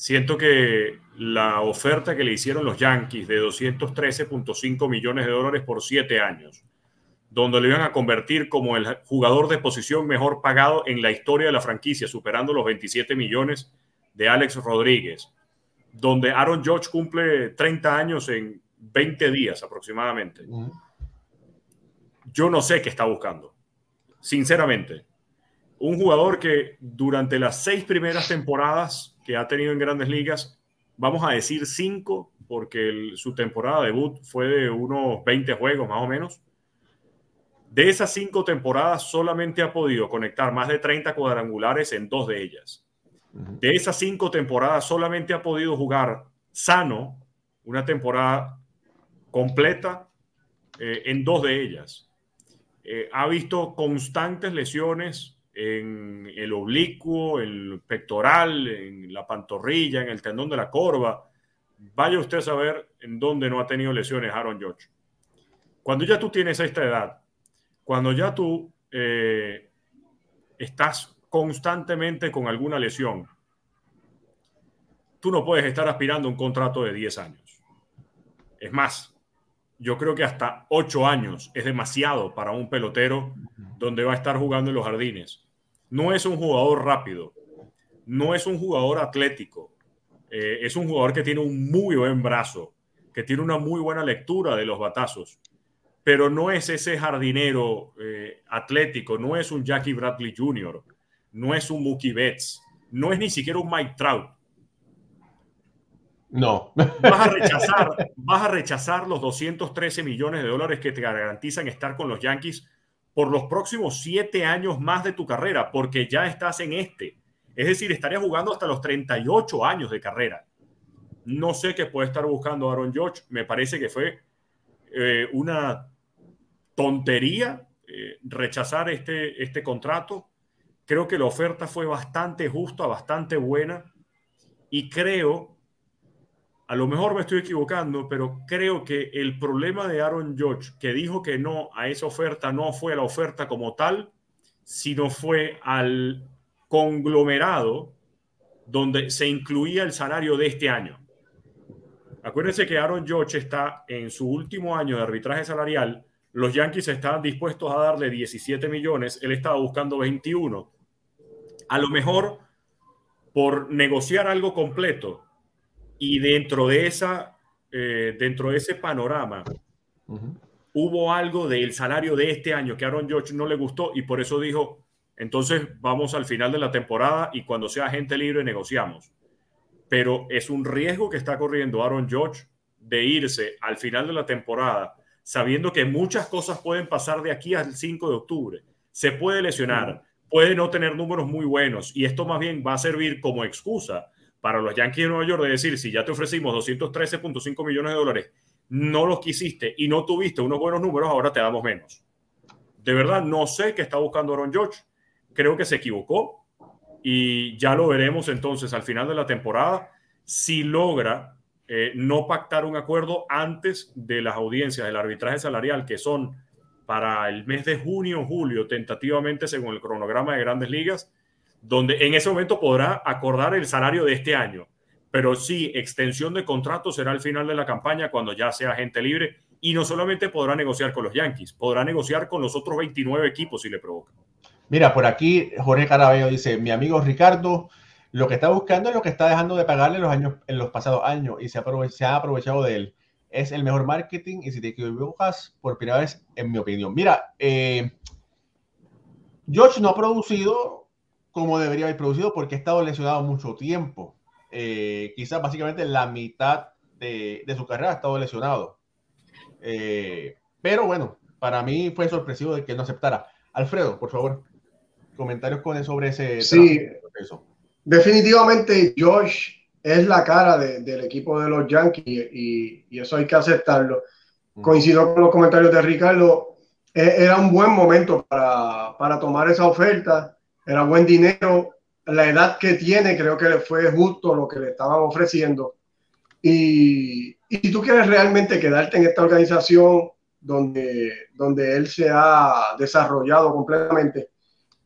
Siento que la oferta que le hicieron los Yankees de 213.5 millones de dólares por siete años, donde lo iban a convertir como el jugador de posición mejor pagado en la historia de la franquicia, superando los 27 millones de Alex Rodríguez, donde Aaron George cumple 30 años en 20 días aproximadamente. Yo no sé qué está buscando, sinceramente. Un jugador que durante las seis primeras temporadas que ha tenido en grandes ligas, vamos a decir cinco, porque su temporada debut fue de unos 20 juegos más o menos, de esas cinco temporadas solamente ha podido conectar más de 30 cuadrangulares en dos de ellas. De esas cinco temporadas solamente ha podido jugar sano una temporada completa eh, en dos de ellas. Eh, ha visto constantes lesiones en el oblicuo, en el pectoral, en la pantorrilla, en el tendón de la corva. Vaya usted a saber en dónde no ha tenido lesiones Aaron George. Cuando ya tú tienes esta edad, cuando ya tú eh, estás constantemente con alguna lesión, tú no puedes estar aspirando a un contrato de 10 años. Es más, yo creo que hasta 8 años es demasiado para un pelotero donde va a estar jugando en los jardines. No es un jugador rápido, no es un jugador atlético, eh, es un jugador que tiene un muy buen brazo, que tiene una muy buena lectura de los batazos pero no es ese jardinero eh, atlético, no es un Jackie Bradley Jr., no es un Mookie Betts, no es ni siquiera un Mike Trout. No. Vas a rechazar, vas a rechazar los 213 millones de dólares que te garantizan estar con los Yankees por los próximos siete años más de tu carrera, porque ya estás en este. Es decir, estarías jugando hasta los 38 años de carrera. No sé qué puede estar buscando Aaron George. Me parece que fue eh, una tontería eh, rechazar este, este contrato. Creo que la oferta fue bastante justa, bastante buena y creo, a lo mejor me estoy equivocando, pero creo que el problema de Aaron George, que dijo que no a esa oferta, no fue la oferta como tal, sino fue al conglomerado donde se incluía el salario de este año. Acuérdense que Aaron George está en su último año de arbitraje salarial. Los Yankees estaban dispuestos a darle 17 millones, él estaba buscando 21. A lo mejor por negociar algo completo y dentro de esa, eh, dentro de ese panorama, hubo algo del salario de este año que a Aaron George no le gustó y por eso dijo, entonces vamos al final de la temporada y cuando sea gente libre negociamos pero es un riesgo que está corriendo Aaron George de irse al final de la temporada sabiendo que muchas cosas pueden pasar de aquí al 5 de octubre. Se puede lesionar, puede no tener números muy buenos y esto más bien va a servir como excusa para los Yankees de Nueva York de decir, si ya te ofrecimos 213.5 millones de dólares, no los quisiste y no tuviste unos buenos números, ahora te damos menos. De verdad, no sé qué está buscando Aaron George. Creo que se equivocó y ya lo veremos entonces al final de la temporada si logra eh, no pactar un acuerdo antes de las audiencias del arbitraje salarial que son para el mes de junio o julio tentativamente según el cronograma de grandes ligas donde en ese momento podrá acordar el salario de este año pero sí, extensión de contrato será al final de la campaña cuando ya sea gente libre y no solamente podrá negociar con los Yankees, podrá negociar con los otros 29 equipos si le provoca. Mira, por aquí Jorge Carabello dice, mi amigo Ricardo, lo que está buscando es lo que está dejando de pagarle los años, en los pasados años y se ha, aprovechado de él. Es el mejor marketing y si te equivocas, por primera vez, en mi opinión. Mira, eh, George no ha producido como debería haber producido porque ha estado lesionado mucho tiempo. Eh, quizás básicamente la mitad de, su carrera ha estado lesionado. Eh, pero bueno, para mí fue sorpresivo de que no aceptara. Alfredo, por favor, comentarios con sobre ese sí, Definitivamente Josh es la cara del equipo de los Yankees y, y, eso hay que aceptarlo. Coincido con los comentarios de Ricardo. E, era un buen momento para, para tomar esa oferta. Era buen dinero la edad que tiene, creo que le fue justo lo que le estaban ofreciendo. Y, y, si tú quieres realmente quedarte en esta organización donde, donde él se ha desarrollado completamente,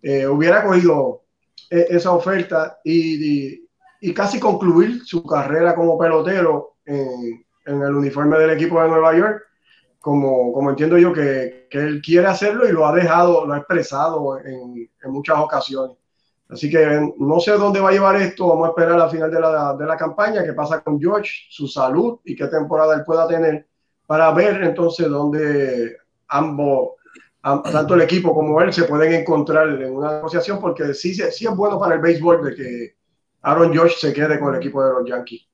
eh, hubiera cogido e, esa oferta y, y, casi concluir su carrera como pelotero en, en, el uniforme del equipo de Nueva York, como, como entiendo yo que, que, él quiere hacerlo y lo ha dejado, lo ha expresado en, en muchas ocasiones. Así que no sé dónde va a llevar esto. Vamos a esperar al final de la, de la campaña, qué pasa con George, su salud y qué temporada él pueda tener para ver entonces dónde ambos, tanto el equipo como él, se pueden encontrar en una negociación, porque sí, sí es bueno para el béisbol de que Aaron George se quede con el equipo de los Yankees.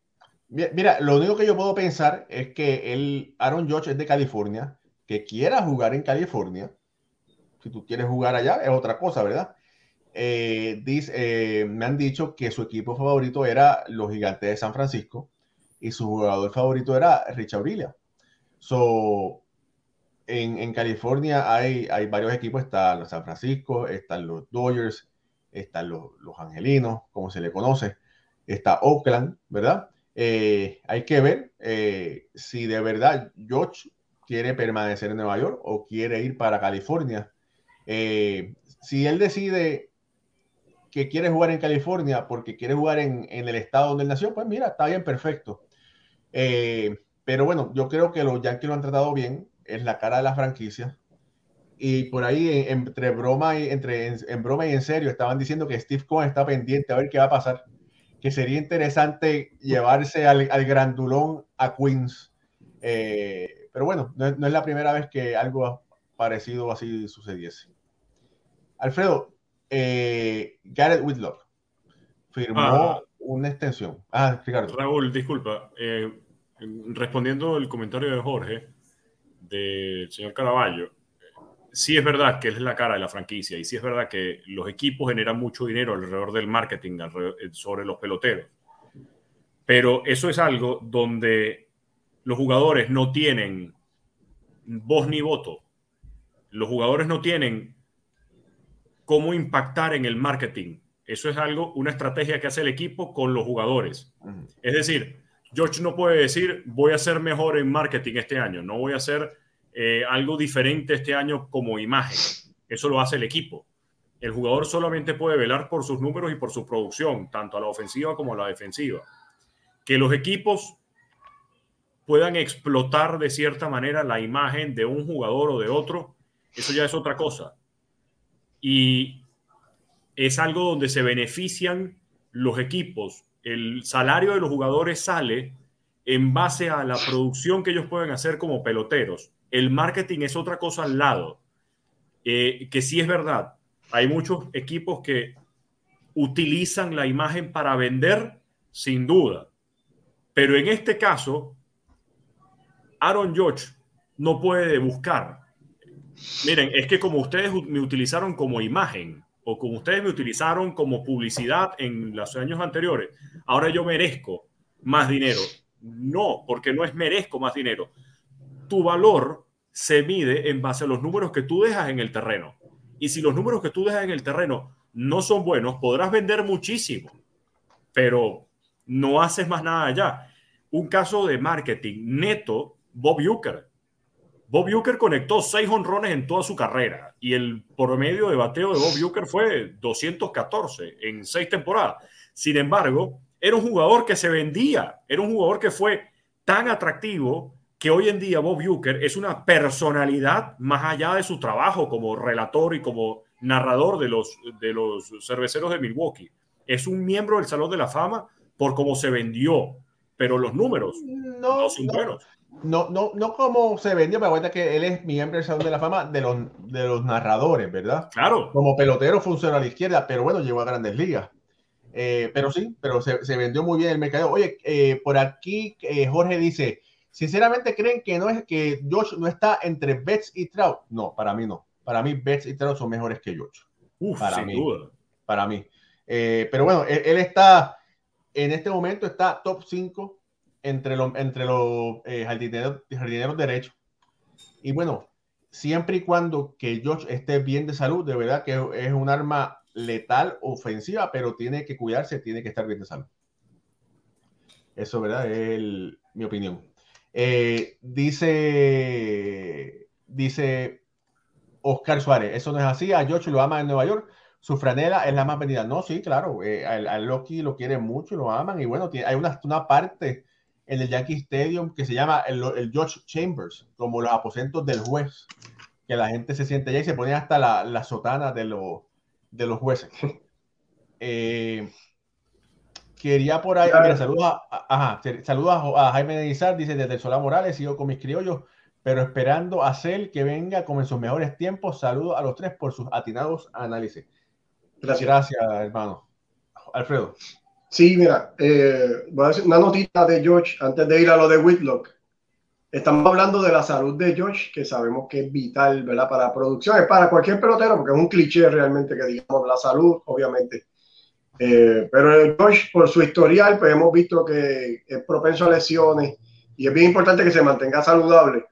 Mira, lo único que yo puedo pensar es que el Aaron George es de California, que quiera jugar en California. Si tú quieres jugar allá, es otra cosa, ¿verdad? Eh, dice, eh, me han dicho que su equipo favorito era los Gigantes de San Francisco y su jugador favorito era Richard Aurelia. So, en, California hay, hay varios equipos, están los San Francisco, están los Dodgers, están los, los Angelinos, como se le conoce, está Oakland, ¿verdad? Eh, hay que ver si de verdad George quiere permanecer en Nueva York o quiere ir para California. si él decide que quiere jugar en California porque quiere jugar en, en, el estado donde nació, pues mira, está bien, perfecto. Eh, pero bueno, yo creo que los Yankees lo han tratado bien, es la cara de la franquicia. Y por ahí, entre broma y, entre, en, broma y en serio, estaban diciendo que Steve Cohen está pendiente a ver qué va a pasar. Que sería interesante llevarse al, al grandulón a Queens. Eh, pero bueno, no, no es la primera vez que algo parecido así sucediese. Alfredo, eh, Garrett Whitlock firmó ah. una extensión. Ah, Ricardo. Raúl, disculpa. Eh, respondiendo el comentario de Jorge, del señor Caraballo, sí es verdad que él es la cara de la franquicia y sí es verdad que los equipos generan mucho dinero alrededor del marketing, sobre los peloteros. Pero eso es algo donde los jugadores no tienen voz ni voto. Los jugadores no tienen cómo impactar en el marketing. Eso es algo, una estrategia que hace el equipo con los jugadores. Es decir, George no puede decir, voy a ser mejor en marketing este año, no voy a hacer eh, algo diferente este año como imagen. Eso lo hace el equipo. El jugador solamente puede velar por sus números y por su producción, tanto a la ofensiva como a la defensiva. Que los equipos puedan explotar de cierta manera la imagen de un jugador o de otro, eso ya es otra cosa y es algo donde se benefician los equipos. El salario de los jugadores sale en base a la producción que ellos pueden hacer como peloteros. El marketing es otra cosa al lado, eh, que sí es verdad. Hay muchos equipos que utilizan la imagen para vender, sin duda. Pero en este caso, Aaron George no puede buscar Miren, es que como ustedes me utilizaron como imagen o como ustedes me utilizaron como publicidad en los años anteriores, ahora yo merezco más dinero. No, porque no es merezco más dinero. Tu valor se mide en base a los números que tú dejas en el terreno. Y si los números que tú dejas en el terreno no son buenos, podrás vender muchísimo, pero no haces más nada allá. Un caso de marketing neto, Bob Uecker Bob Uecker conectó seis honrones en toda su carrera y el promedio de bateo de Bob Uecker fue 214 en seis temporadas. Sin embargo, era un jugador que se vendía, era un jugador que fue tan atractivo que hoy en día Bob Uecker es una personalidad más allá de su trabajo como relator y como narrador de los, de los cerveceros de Milwaukee. Es un miembro del Salón de la Fama por cómo se vendió, pero los números no, son buenos. No, no, no como se vendió, me cuenta que él es miembro del Salón de la Fama de los, de los narradores, ¿verdad? Claro. Como pelotero funciona a la izquierda, pero bueno, llegó a grandes ligas. Eh, pero sí, pero se, se, vendió muy bien el mercado. Oye, eh, por aquí eh, Jorge dice, sinceramente creen que no es que Josh no está entre Betts y Trout. No, para mí no. Para mí Betts y Trout son mejores que Josh. Uf, para sin mí. duda. Para mí. pero bueno, él, él, está en este momento está top 5 entre, lo, entre los jardineros, jardineros derechos. Y bueno, siempre y cuando que Josh esté bien de salud, de verdad que es un arma letal ofensiva, pero tiene que cuidarse, tiene que estar bien de salud. Eso, ¿verdad? Es el, mi opinión. Eh, dice, dice Oscar Suárez, eso no es así, a George lo ama en Nueva York, su franela es la más vendida. No, sí, claro, eh, al, al, Loki lo quiere mucho, lo aman, y bueno, hay una, una, parte en el Yankee Stadium que se llama el, el George Chambers, como los aposentos del juez, que la gente se siente allá y se pone hasta la, la sotana de los de los jueces. Eh, quería por ahí, mira, saludos a, ajá, saludos a, Jaime de Izar, dice desde el Solá Morales, sigo con mis criollos, pero esperando a Cel que venga como en sus mejores tiempos. Saludos a los tres por sus atinados análisis. Gracias, Gracias hermano. Alfredo. Sí, mira, eh, voy a decir una notita de George antes de ir a lo de Whitlock. Estamos hablando de la salud de George, que sabemos que es vital, ¿verdad? Para la producción, es para cualquier pelotero, porque es un cliché realmente que digamos la salud, obviamente. Eh, pero George, por su historial, pues hemos visto que es propenso a lesiones y es bien importante que se mantenga saludable.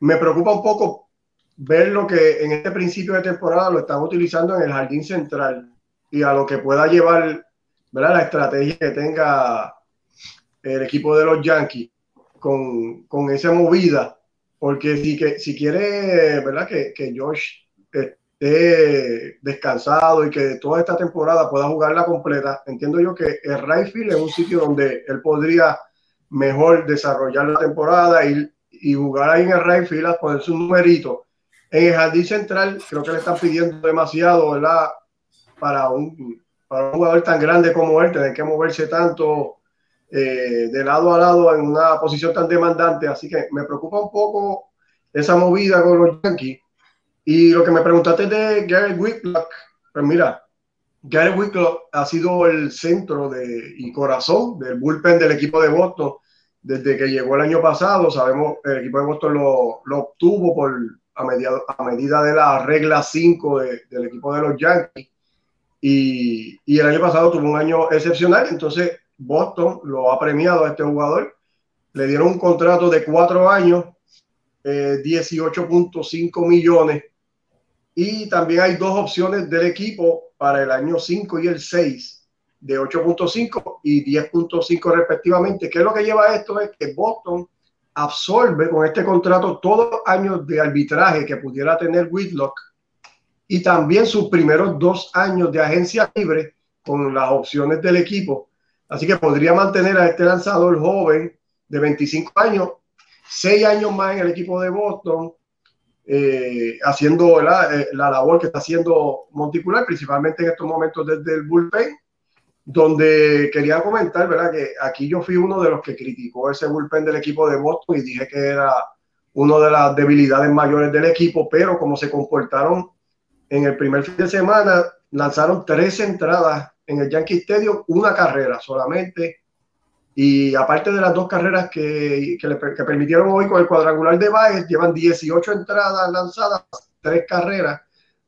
Me preocupa un poco ver lo que en este principio de temporada lo están utilizando en el jardín central y a lo que pueda llevar, ¿verdad? La estrategia que tenga el equipo de los Yankees con, con esa movida, porque si, que, si quiere, ¿verdad? Que, que Josh esté descansado y que toda esta temporada pueda jugarla completa, entiendo yo que el right field es un sitio donde él podría mejor desarrollar la temporada y, y jugar ahí en el right field, poner su numerito. En el jardín central creo que le están pidiendo demasiado, ¿verdad? Para un, para un jugador tan grande como él, tener que moverse tanto eh, de lado a lado en una posición tan demandante. Así que me preocupa un poco esa movida con los Yankees. Y lo que me preguntaste de Gary Whitlock, pues mira, Gary Whitlock ha sido el centro de, y corazón del bullpen del equipo de Boston desde que llegó el año pasado. Sabemos el equipo de Boston lo, lo obtuvo por, a, medida, a medida de la regla 5 de, del equipo de los Yankees. Y, y, el año pasado tuvo un año excepcional. Entonces, Boston lo ha premiado a este jugador. Le dieron un contrato de cuatro años, eh, 18.5 millones. Y también hay dos opciones del equipo para el año 5 y el 6, de 8.5 y 10.5 respectivamente. ¿Qué es lo que lleva esto? Es que Boston absorbe con este contrato todos los años de arbitraje que pudiera tener Whitlock y también sus primeros dos años de agencia libre con las opciones del equipo Así que podría mantener a este lanzador joven de 25 años, 6 años más en el equipo de Boston, eh, haciendo la, eh, la, labor que está haciendo Monticular, principalmente en estos momentos desde el bullpen, donde quería comentar, ¿verdad? Que aquí yo fui uno de los que criticó ese bullpen del equipo de Boston y dije que era una de las debilidades mayores del equipo, pero como se comportaron en el primer fin de semana, lanzaron tres entradas en el Yankee Stadium una carrera solamente. Y aparte de las dos carreras que, que, le, que permitieron hoy con el cuadrangular de Baez, llevan 18 entradas lanzadas, tres carreras.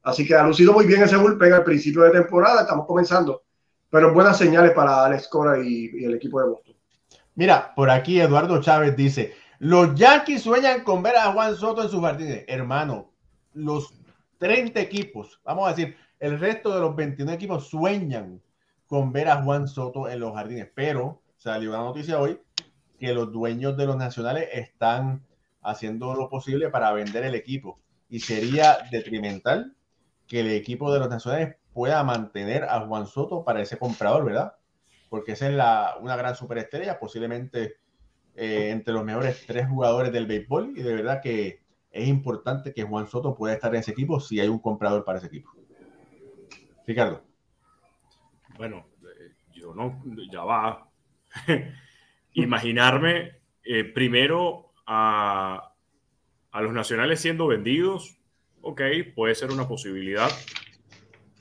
Así que ha lucido muy bien ese bullpen al principio de temporada. Estamos comenzando. Pero buenas señales para Alex Cora y, y el equipo de Boston. Mira, por aquí Eduardo Chávez dice: Los Yankees sueñan con ver a Juan Soto en sus jardines. Hermano, los 30 equipos, vamos a decir, el resto de los 21 equipos sueñan con ver a Juan Soto en los jardines. Pero salió una noticia hoy que los dueños de los nacionales están haciendo lo posible para vender el equipo. Y sería detrimental que el equipo de los nacionales pueda mantener a Juan Soto para ese comprador, ¿verdad? porque esa es una gran superestrella, posiblemente eh, entre los mejores tres jugadores del béisbol, y de verdad que es importante que Juan Soto pueda estar en ese equipo si hay un comprador para ese equipo. Ricardo. Bueno, eh, yo no, ya va. Imaginarme eh, primero a, a los nacionales siendo vendidos, ok, puede ser una posibilidad,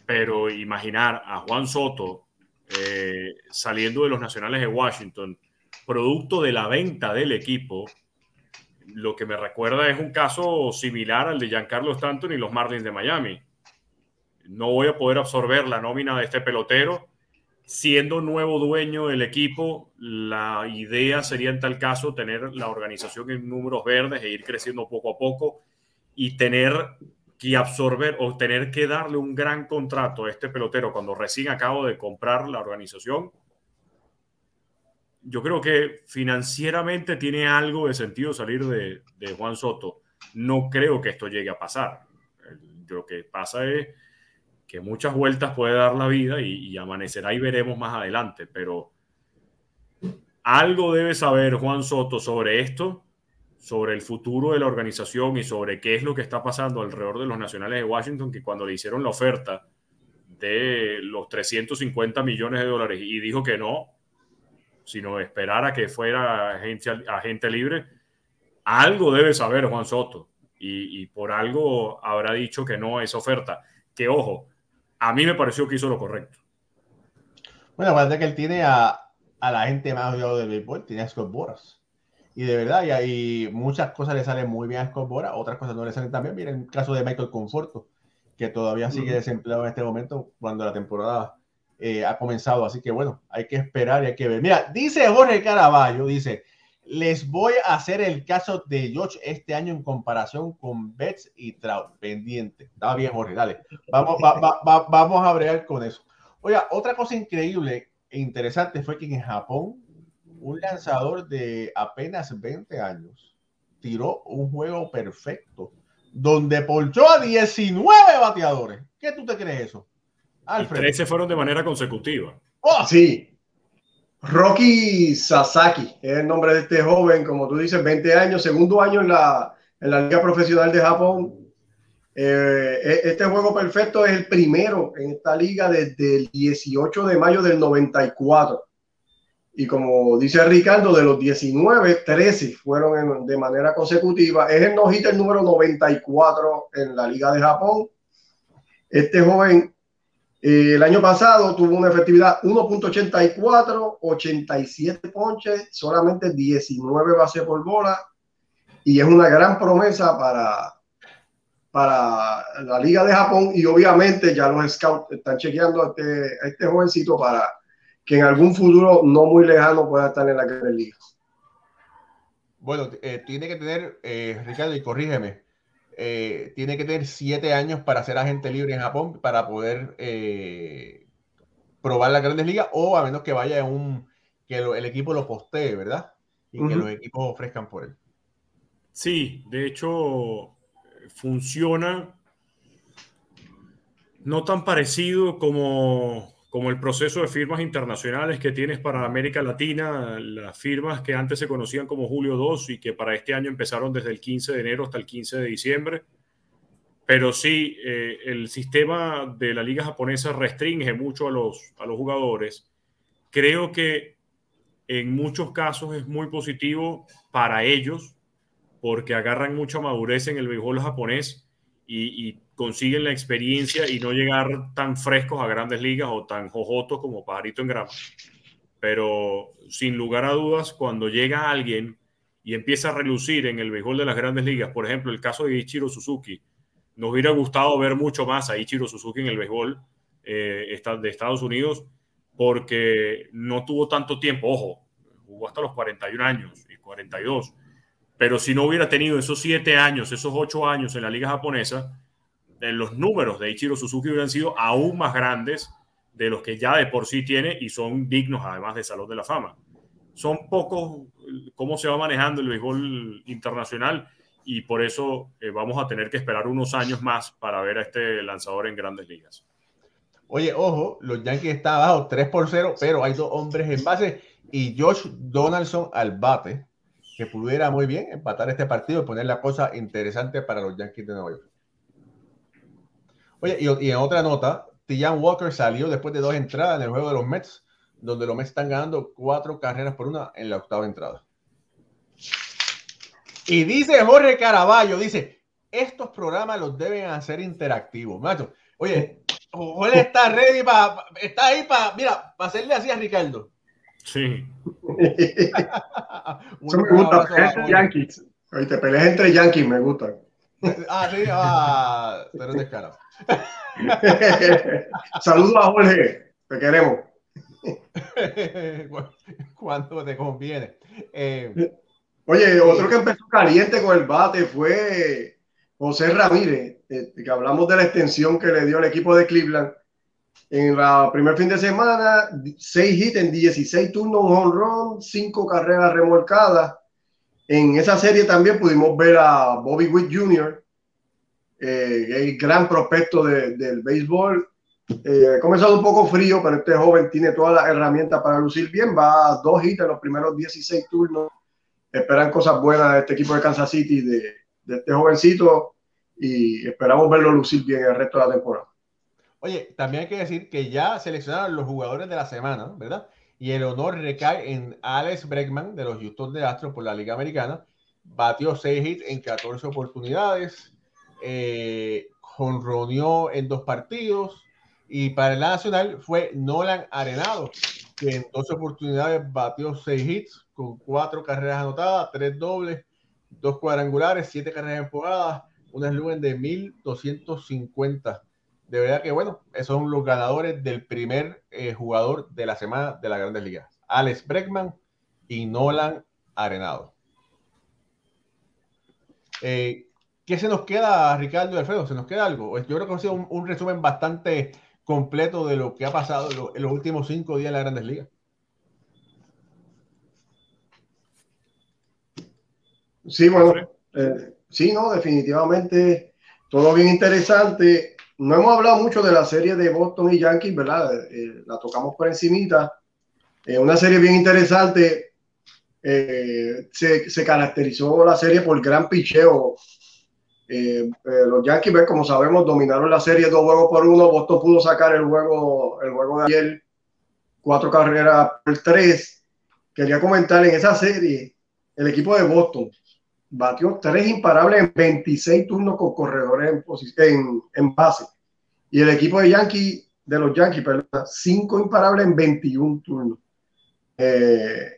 pero imaginar a Juan Soto eh, saliendo de los nacionales de Washington, producto de la venta del equipo, lo que me recuerda es un caso similar al de Giancarlo Stanton y los Marlins de Miami. No voy a poder absorber la nómina de este pelotero. Siendo nuevo dueño del equipo, la idea sería en tal caso tener la organización en números verdes e ir creciendo poco a poco y tener que absorber o tener que darle un gran contrato a este pelotero cuando recién acabo de comprar la organización, yo creo que financieramente tiene algo de sentido salir de, Juan Soto. No creo que esto llegue a pasar. Lo que pasa es que muchas vueltas puede dar la vida y, y amanecerá y veremos más adelante, pero algo debe saber Juan Soto sobre esto sobre el futuro de la organización y sobre qué es lo que está pasando alrededor de los nacionales de Washington, que cuando le hicieron la oferta de los 350 millones de dólares y dijo que no, sino esperar a que fuera agente, libre, algo debe saber Juan Soto y, por algo habrá dicho que no a esa oferta. Que ojo, a mí me pareció que hizo lo correcto. Bueno, parece que él tiene a, la gente más odiado del béisbol, tiene a Scott Boras y de verdad, y hay muchas cosas le salen muy bien a Scott Bora, otras cosas no le salen tan bien. Miren el caso de Michael Conforto, que todavía sigue desempleado en este momento cuando la temporada eh, ha comenzado. Así que bueno, hay que esperar y hay que ver. Mira, dice Jorge Caraballo, dice, les voy a hacer el caso de George este año en comparación con Betts y Trout. Pendiente. Está bien, Jorge, dale. Vamos, vamos a bregar con eso. Oiga, otra cosa increíble e interesante fue que en Japón un lanzador de apenas 20 años tiró un juego perfecto donde polchó a 19 bateadores. ¿Qué tú te crees eso? Alfred. Y 13 fueron de manera consecutiva. Oh, sí. Rocky Sasaki es el nombre de este joven, como tú dices, 20 años, segundo año en la, en la Liga Profesional de Japón. Eh, e, este juego perfecto es el primero en esta liga desde el 18 de mayo del 94. Y como dice Ricardo, de los 19, 13 fueron de manera consecutiva. Es el no el número 94 en la Liga de Japón. Este joven eh, el año pasado tuvo una efectividad 1.84, 87 ponches, solamente 19 bases por bola. Y es una gran promesa para, para la Liga de Japón. Y obviamente ya los scouts están chequeando a este, a este jovencito para que en algún futuro no muy lejano pueda estar en la Grandes Liga. Bueno, eh, tiene que tener, eh, Ricardo, y corrígeme, eh, tiene que tener siete años para ser agente libre en Japón para poder probar la Grandes Ligas o a menos que vaya un que el equipo lo postee, ¿verdad? Y que los equipos ofrezcan por él. Sí, de hecho funciona no tan parecido como como el proceso de firmas internacionales que tienes para América Latina, las firmas que antes se conocían como Julio 2 y que para este año empezaron desde el 15 de enero hasta el 15 de diciembre. Pero sí, eh, el sistema de la liga japonesa restringe mucho a los, a los jugadores. Creo que en muchos casos es muy positivo para ellos porque agarran mucha madurez en el béisbol japonés y, y consiguen la experiencia y no llegar tan frescos a grandes ligas o tan jojotos como pajarito en grama. Pero sin lugar a dudas, cuando llega alguien y empieza a relucir en el béisbol de las grandes ligas, por ejemplo, el caso de Ichiro Suzuki, nos hubiera gustado ver mucho más a Ichiro Suzuki en el béisbol eh, de Estados Unidos porque no tuvo tanto tiempo, ojo, jugó hasta los 41 años y 42, pero si no hubiera tenido esos 7 años, esos 8 años en la liga japonesa, los números de Ichiro Suzuki hubieran sido aún más grandes de los que ya de por sí tiene y son dignos además de Salón de la Fama. Son pocos cómo se va manejando el béisbol internacional y por eso eh, vamos a tener que esperar unos años más para ver a este lanzador en grandes ligas. Oye, ojo, los Yankees están abajo 3 por 0, pero hay dos hombres en base y Josh Donaldson al bate, que pudiera muy bien empatar este partido y poner la cosa interesante para los Yankees de Nueva York. Oye, y, en otra nota, Tian Walker salió después de dos entradas en el juego de los Mets, donde los Mets están ganando cuatro carreras por una en la octava entrada. Y dice Jorge Caraballo, dice, estos programas los deben hacer interactivos. Macho, oye, Jorge está ready para, está ahí para, mira, para hacerle así a Ricardo. Sí. Eso me gusta, entre Yankees. Oye, te peleas entre Yankees, me gusta. Ah, sí, ah, pero descarado. Saludos a Jorge, te queremos. Cuando te conviene. Eh, Oye, otro que empezó caliente con el bate fue José Ramírez, eh, que hablamos de la extensión que le dio el equipo de Cleveland. En la primer fin de semana, 6 hits en 16 turnos, un home run, 5 carreras remolcadas. En esa serie también pudimos ver a Bobby Witt Jr., eh, el gran prospecto del béisbol. Eh, ha comenzado un poco frío, pero este joven tiene todas las herramientas para lucir bien. Va a dos hits en los primeros 16 turnos esperan cosas buenas de este equipo de Kansas City, de, este jovencito, y esperamos verlo lucir bien el resto de la temporada. Oye, también hay que decir que ya seleccionaron los jugadores de la semana, ¿verdad? Y el honor recae en Alex Bregman de los Houston de Astros por la Liga Americana. Batió 6 hits en 14 oportunidades. Eh, en dos partidos. Y para el Nacional fue Nolan Arenado, que en dos oportunidades batió 6 hits con cuatro carreras anotadas, tres dobles, dos cuadrangulares, siete carreras empujadas, una eslumen de 1250. De verdad que bueno, esos son los ganadores del primer eh, jugador de la semana de las Grandes Ligas. Alex Breckman y Nolan Arenado. Eh, ¿Qué se nos queda, Ricardo y Alfredo? ¿Se nos queda algo? Yo creo que ha sido un, resumen bastante completo de lo que ha pasado en los últimos cinco días en las Grandes Ligas. Sí, bueno, eh, sí, no, definitivamente todo bien interesante. No hemos hablado mucho de la serie de Boston y Yankees, ¿verdad? Eh, la tocamos por encimita. Eh, una serie bien interesante. se, caracterizó la serie por gran picheo. los Yankees, pues, como sabemos, dominaron la serie dos juegos por uno. Boston pudo sacar el juego, el juego de ayer, cuatro carreras por tres. Quería comentar en esa serie, el equipo de Boston batió tres imparables en 26 turnos con corredores en, en, base. Y el equipo de Yankee, de los Yankees, perdón, cinco imparables en 21 turnos. Eh,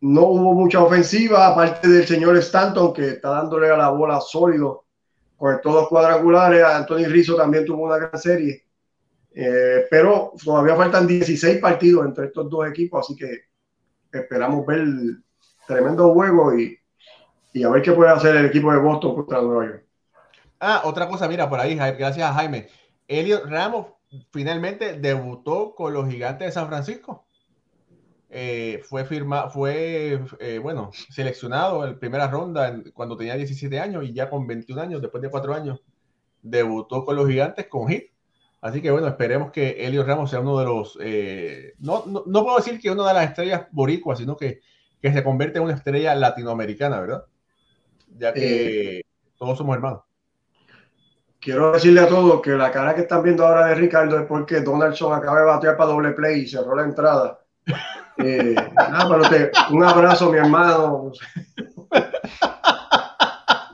no hubo mucha ofensiva, aparte del señor Stanton, que está dándole a la bola sólido con todos cuadrangulares. Anthony Rizzo también tuvo una gran serie. Eh, pero todavía faltan 16 partidos entre estos dos equipos, así que esperamos ver tremendo juego y y a ver qué puede hacer el equipo de Boston contra Nueva York. Ah, otra cosa, mira, por ahí, gracias a Jaime. Elliot Ramos finalmente debutó con los gigantes de San Francisco. Eh, fue firma, fue eh, bueno, seleccionado en primera ronda cuando tenía 17 años y ya con 21 años, después de 4 años, debutó con los gigantes con hit. Así que bueno, esperemos que Elliot Ramos sea uno de los, eh, no, no, no, puedo decir que una de las estrellas boricuas, sino que, que se convierte en una estrella latinoamericana, ¿verdad? Ya que eh, todos somos hermanos. Quiero decirle a todos que la cara que están viendo ahora de Ricardo es porque Donaldson acaba de batear para doble play y cerró la entrada. Eh, un abrazo, mi hermano.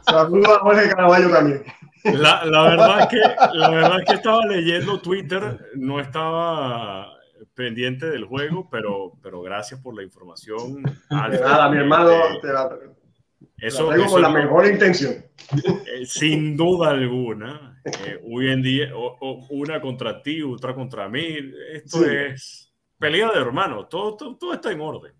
Saludos a Jorge Caraballo también. La, la, verdad que, la verdad es que estaba leyendo Twitter, no estaba pendiente del juego, pero, pero gracias por la información. Nada, mi hermano, te, eso, con la mejor intención. Eh, sin duda alguna. Eh, hoy en día, una contra ti, otra contra mí. Esto es pelea de hermanos. Todo, todo, está en orden.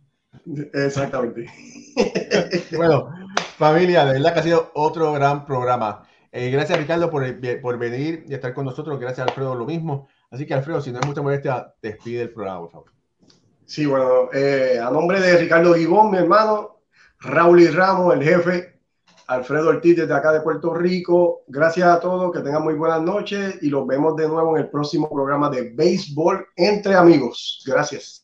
Exactamente. bueno, familia, de verdad que ha sido otro gran programa. Eh, gracias, Ricardo, por, por, venir y estar con nosotros. Gracias, Alfredo, lo mismo. Así que, Alfredo, si no es mucha molestia, despide el programa, por favor. Sí, bueno, a nombre de Ricardo Gibón, mi hermano, Raúl y Ramos, el jefe, Alfredo Ortiz desde acá de Puerto Rico. Gracias a todos, que tengan muy buenas noches y los vemos de nuevo en el próximo programa de Béisbol entre amigos. Gracias.